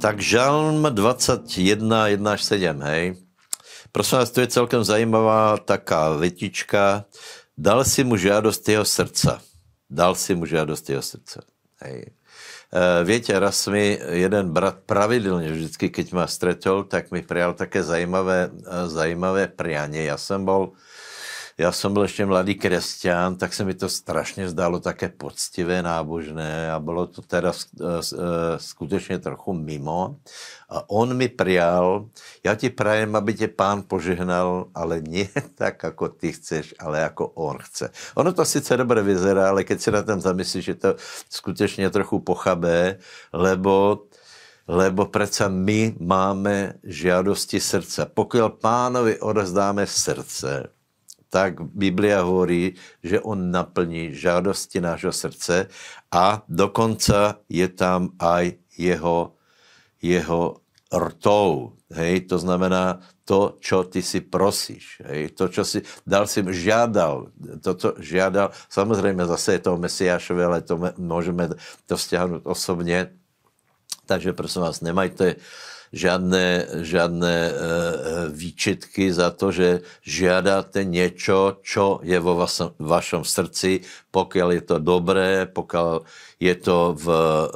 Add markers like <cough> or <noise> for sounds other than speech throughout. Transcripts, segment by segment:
Tak Žalm 21, 1 až 7, hej. Prosím vás, to je celkem zajímavá taká větička. Dal si mu žádost jeho srdca. Dal si mu žádost jeho srdce. Hej. E, Víte, raz mi jeden brat pravidelně vždycky, keď ma stretol, tak mi prijal také zajímavé, e, zajímavé prianie. Já jsem byl já jsem byl ještě mladý křesťan, tak se mi to strašně zdálo také poctivé, nábožné a bylo to teda eh, eh, skutečně trochu mimo. A on mi prijal, já ti prajem, aby tě pán požehnal, ale ne <laughs> tak, jako ty chceš, ale jako on chce. Ono to sice dobře vyzerá, ale keď si na tom zamyslíš, že to skutečně trochu pochabé, lebo lebo přece my máme žádosti srdce. Pokud pánovi odezdáme srdce, tak Biblia hovorí, že on naplní žádosti nášho srdce a dokonce je tam aj jeho, jeho rtou. Hej, to znamená to, čo ty si prosíš. Hej, to, čo si dal si žádal, to, co žádal, samozřejmě zase je to Mesiášové, ale to můžeme to vzťahnout osobně. Takže prosím vás, nemajte žádné, žádné e, výčitky za to, že žiadáte něco, čo je vo vašom srdci, pokud je to dobré, pokud je to v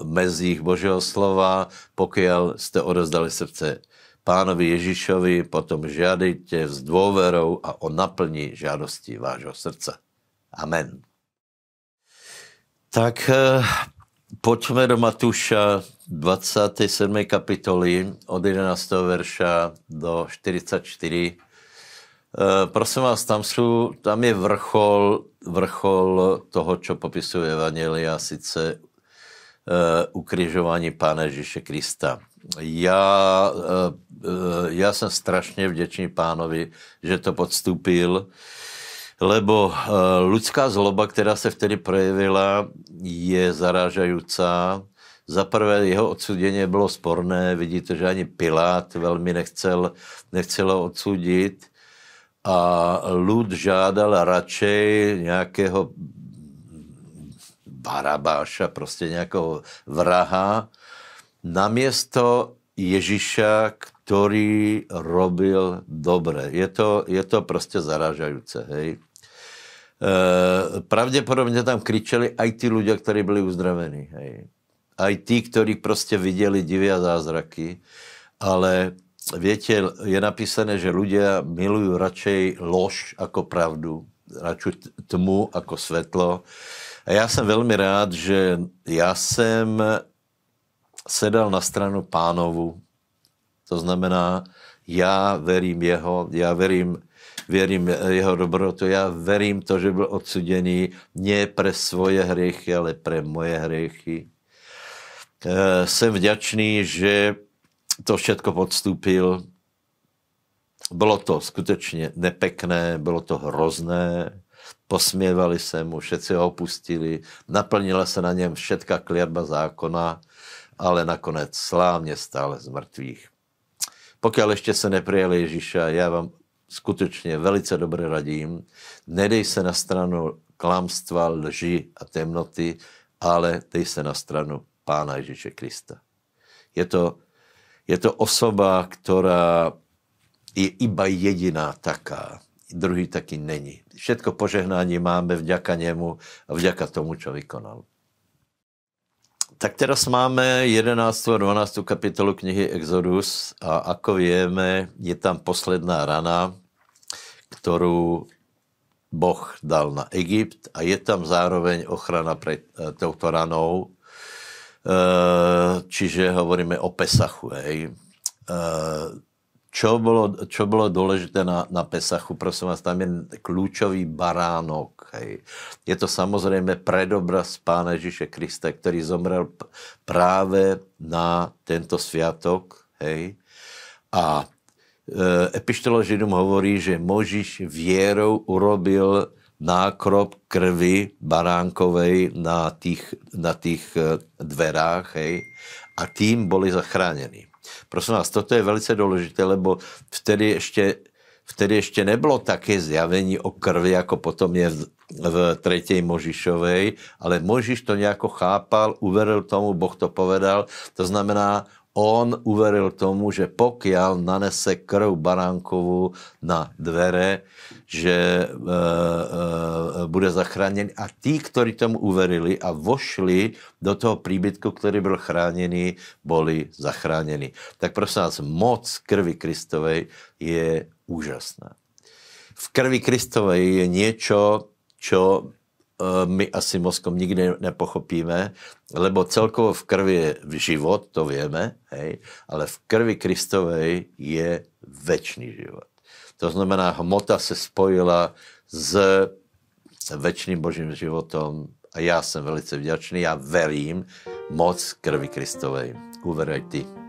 mezích Božího slova, pokud jste odezdali srdce pánovi Ježíšovi, potom žádejte s dôverou a on naplní žádosti vášho srdce. Amen. Tak e, Pojďme do Matuša 27. kapitoly od 11. verša do 44. E, prosím vás, tam, jsou, tam je vrchol, vrchol toho, co popisuje Evangelia, sice e, ukrižování Pána Ježíše Krista. Já, e, já jsem strašně vděčný pánovi, že to podstúpil lebo uh, lidská zloba, která se vtedy projevila, je zarážající. Za prvé jeho odsudění bylo sporné, vidíte, že ani Pilát velmi nechcel, nechcel ho odsudit. A lud žádal radšej nějakého barabáša, prostě nějakého vraha, namiesto Ježíša, který robil dobré. Je to, je to prostě zaražající, hej. E, pravděpodobně tam kričeli aj ty lidé, kteří byli uzdravení, hej. Aj kteří prostě viděli divy a zázraky, ale Víte, je napísané, že lidé milují radšej lož jako pravdu, radšej tmu jako světlo. A já jsem velmi rád, že já jsem sedal na stranu pánovu, to znamená, já verím jeho, já verím, věřím jeho dobrotu, já verím to, že byl odsuděný ne pre svoje hriechy, ale pre moje hriechy. E, jsem vděčný, že to všetko podstúpil. Bylo to skutečně nepekné, bylo to hrozné, posměvali se mu, všetci ho opustili, naplnila se na něm všetka kliatba zákona, ale nakonec slávně stále z mrtvých. Pokud ještě se neprijali Ježíša, já vám skutečně velice dobře radím, nedej se na stranu klamstva, lži a temnoty, ale dej se na stranu Pána Ježíše Krista. Je to, je to osoba, která je iba jediná taká. Druhý taky není. Všetko požehnání máme vďaka němu a vďaka tomu, co vykonal. Tak teraz máme 11. a 12. kapitolu knihy Exodus a ako vieme, je tam posledná rana, kterou Boh dal na Egypt a je tam zároveň ochrana před eh, touto ranou, eh, čiže hovoríme o Pesachu. Hej. Čo bylo, čo bylo důležité na, na Pesachu, prosím vás, tam je klíčový baránok. Hej. Je to samozřejmě predobraz Pána Ježíše Krista, který zomrel právě na tento sviatok. Hej. A e, epištola Židům hovorí, že Možíš věrou urobil nákrop krvi baránkovej na těch, na e, dverách hej, a tím byli zachráněni. Prosím vás, toto je velice důležité, lebo vtedy ještě, vtedy ještě nebylo také zjavení o krvi, jako potom je v, v třetí Možišovej, ale Možiš to nějak chápal, uveril tomu, Boh to povedal, to znamená, on uveril tomu, že pokiaľ nanese krv baránkovu na dvere, že e, e, bude zachráněn. A tí, kteří tomu uverili a vošli do toho príbytku, který byl chráněný, byli zachráněni. Tak prosím vás, moc krvi Kristovej je úžasná. V krvi Kristovej je něco, čo Eh, my asi mozkom nikdy nepochopíme, lebo celkovo v krvi je život, to víme, hej, ale v krvi Kristovej je večný život. To znamená, hmota se spojila s večným božím životom a já jsem velice vděčný, já verím moc krvi Kristovej. Uverej ty.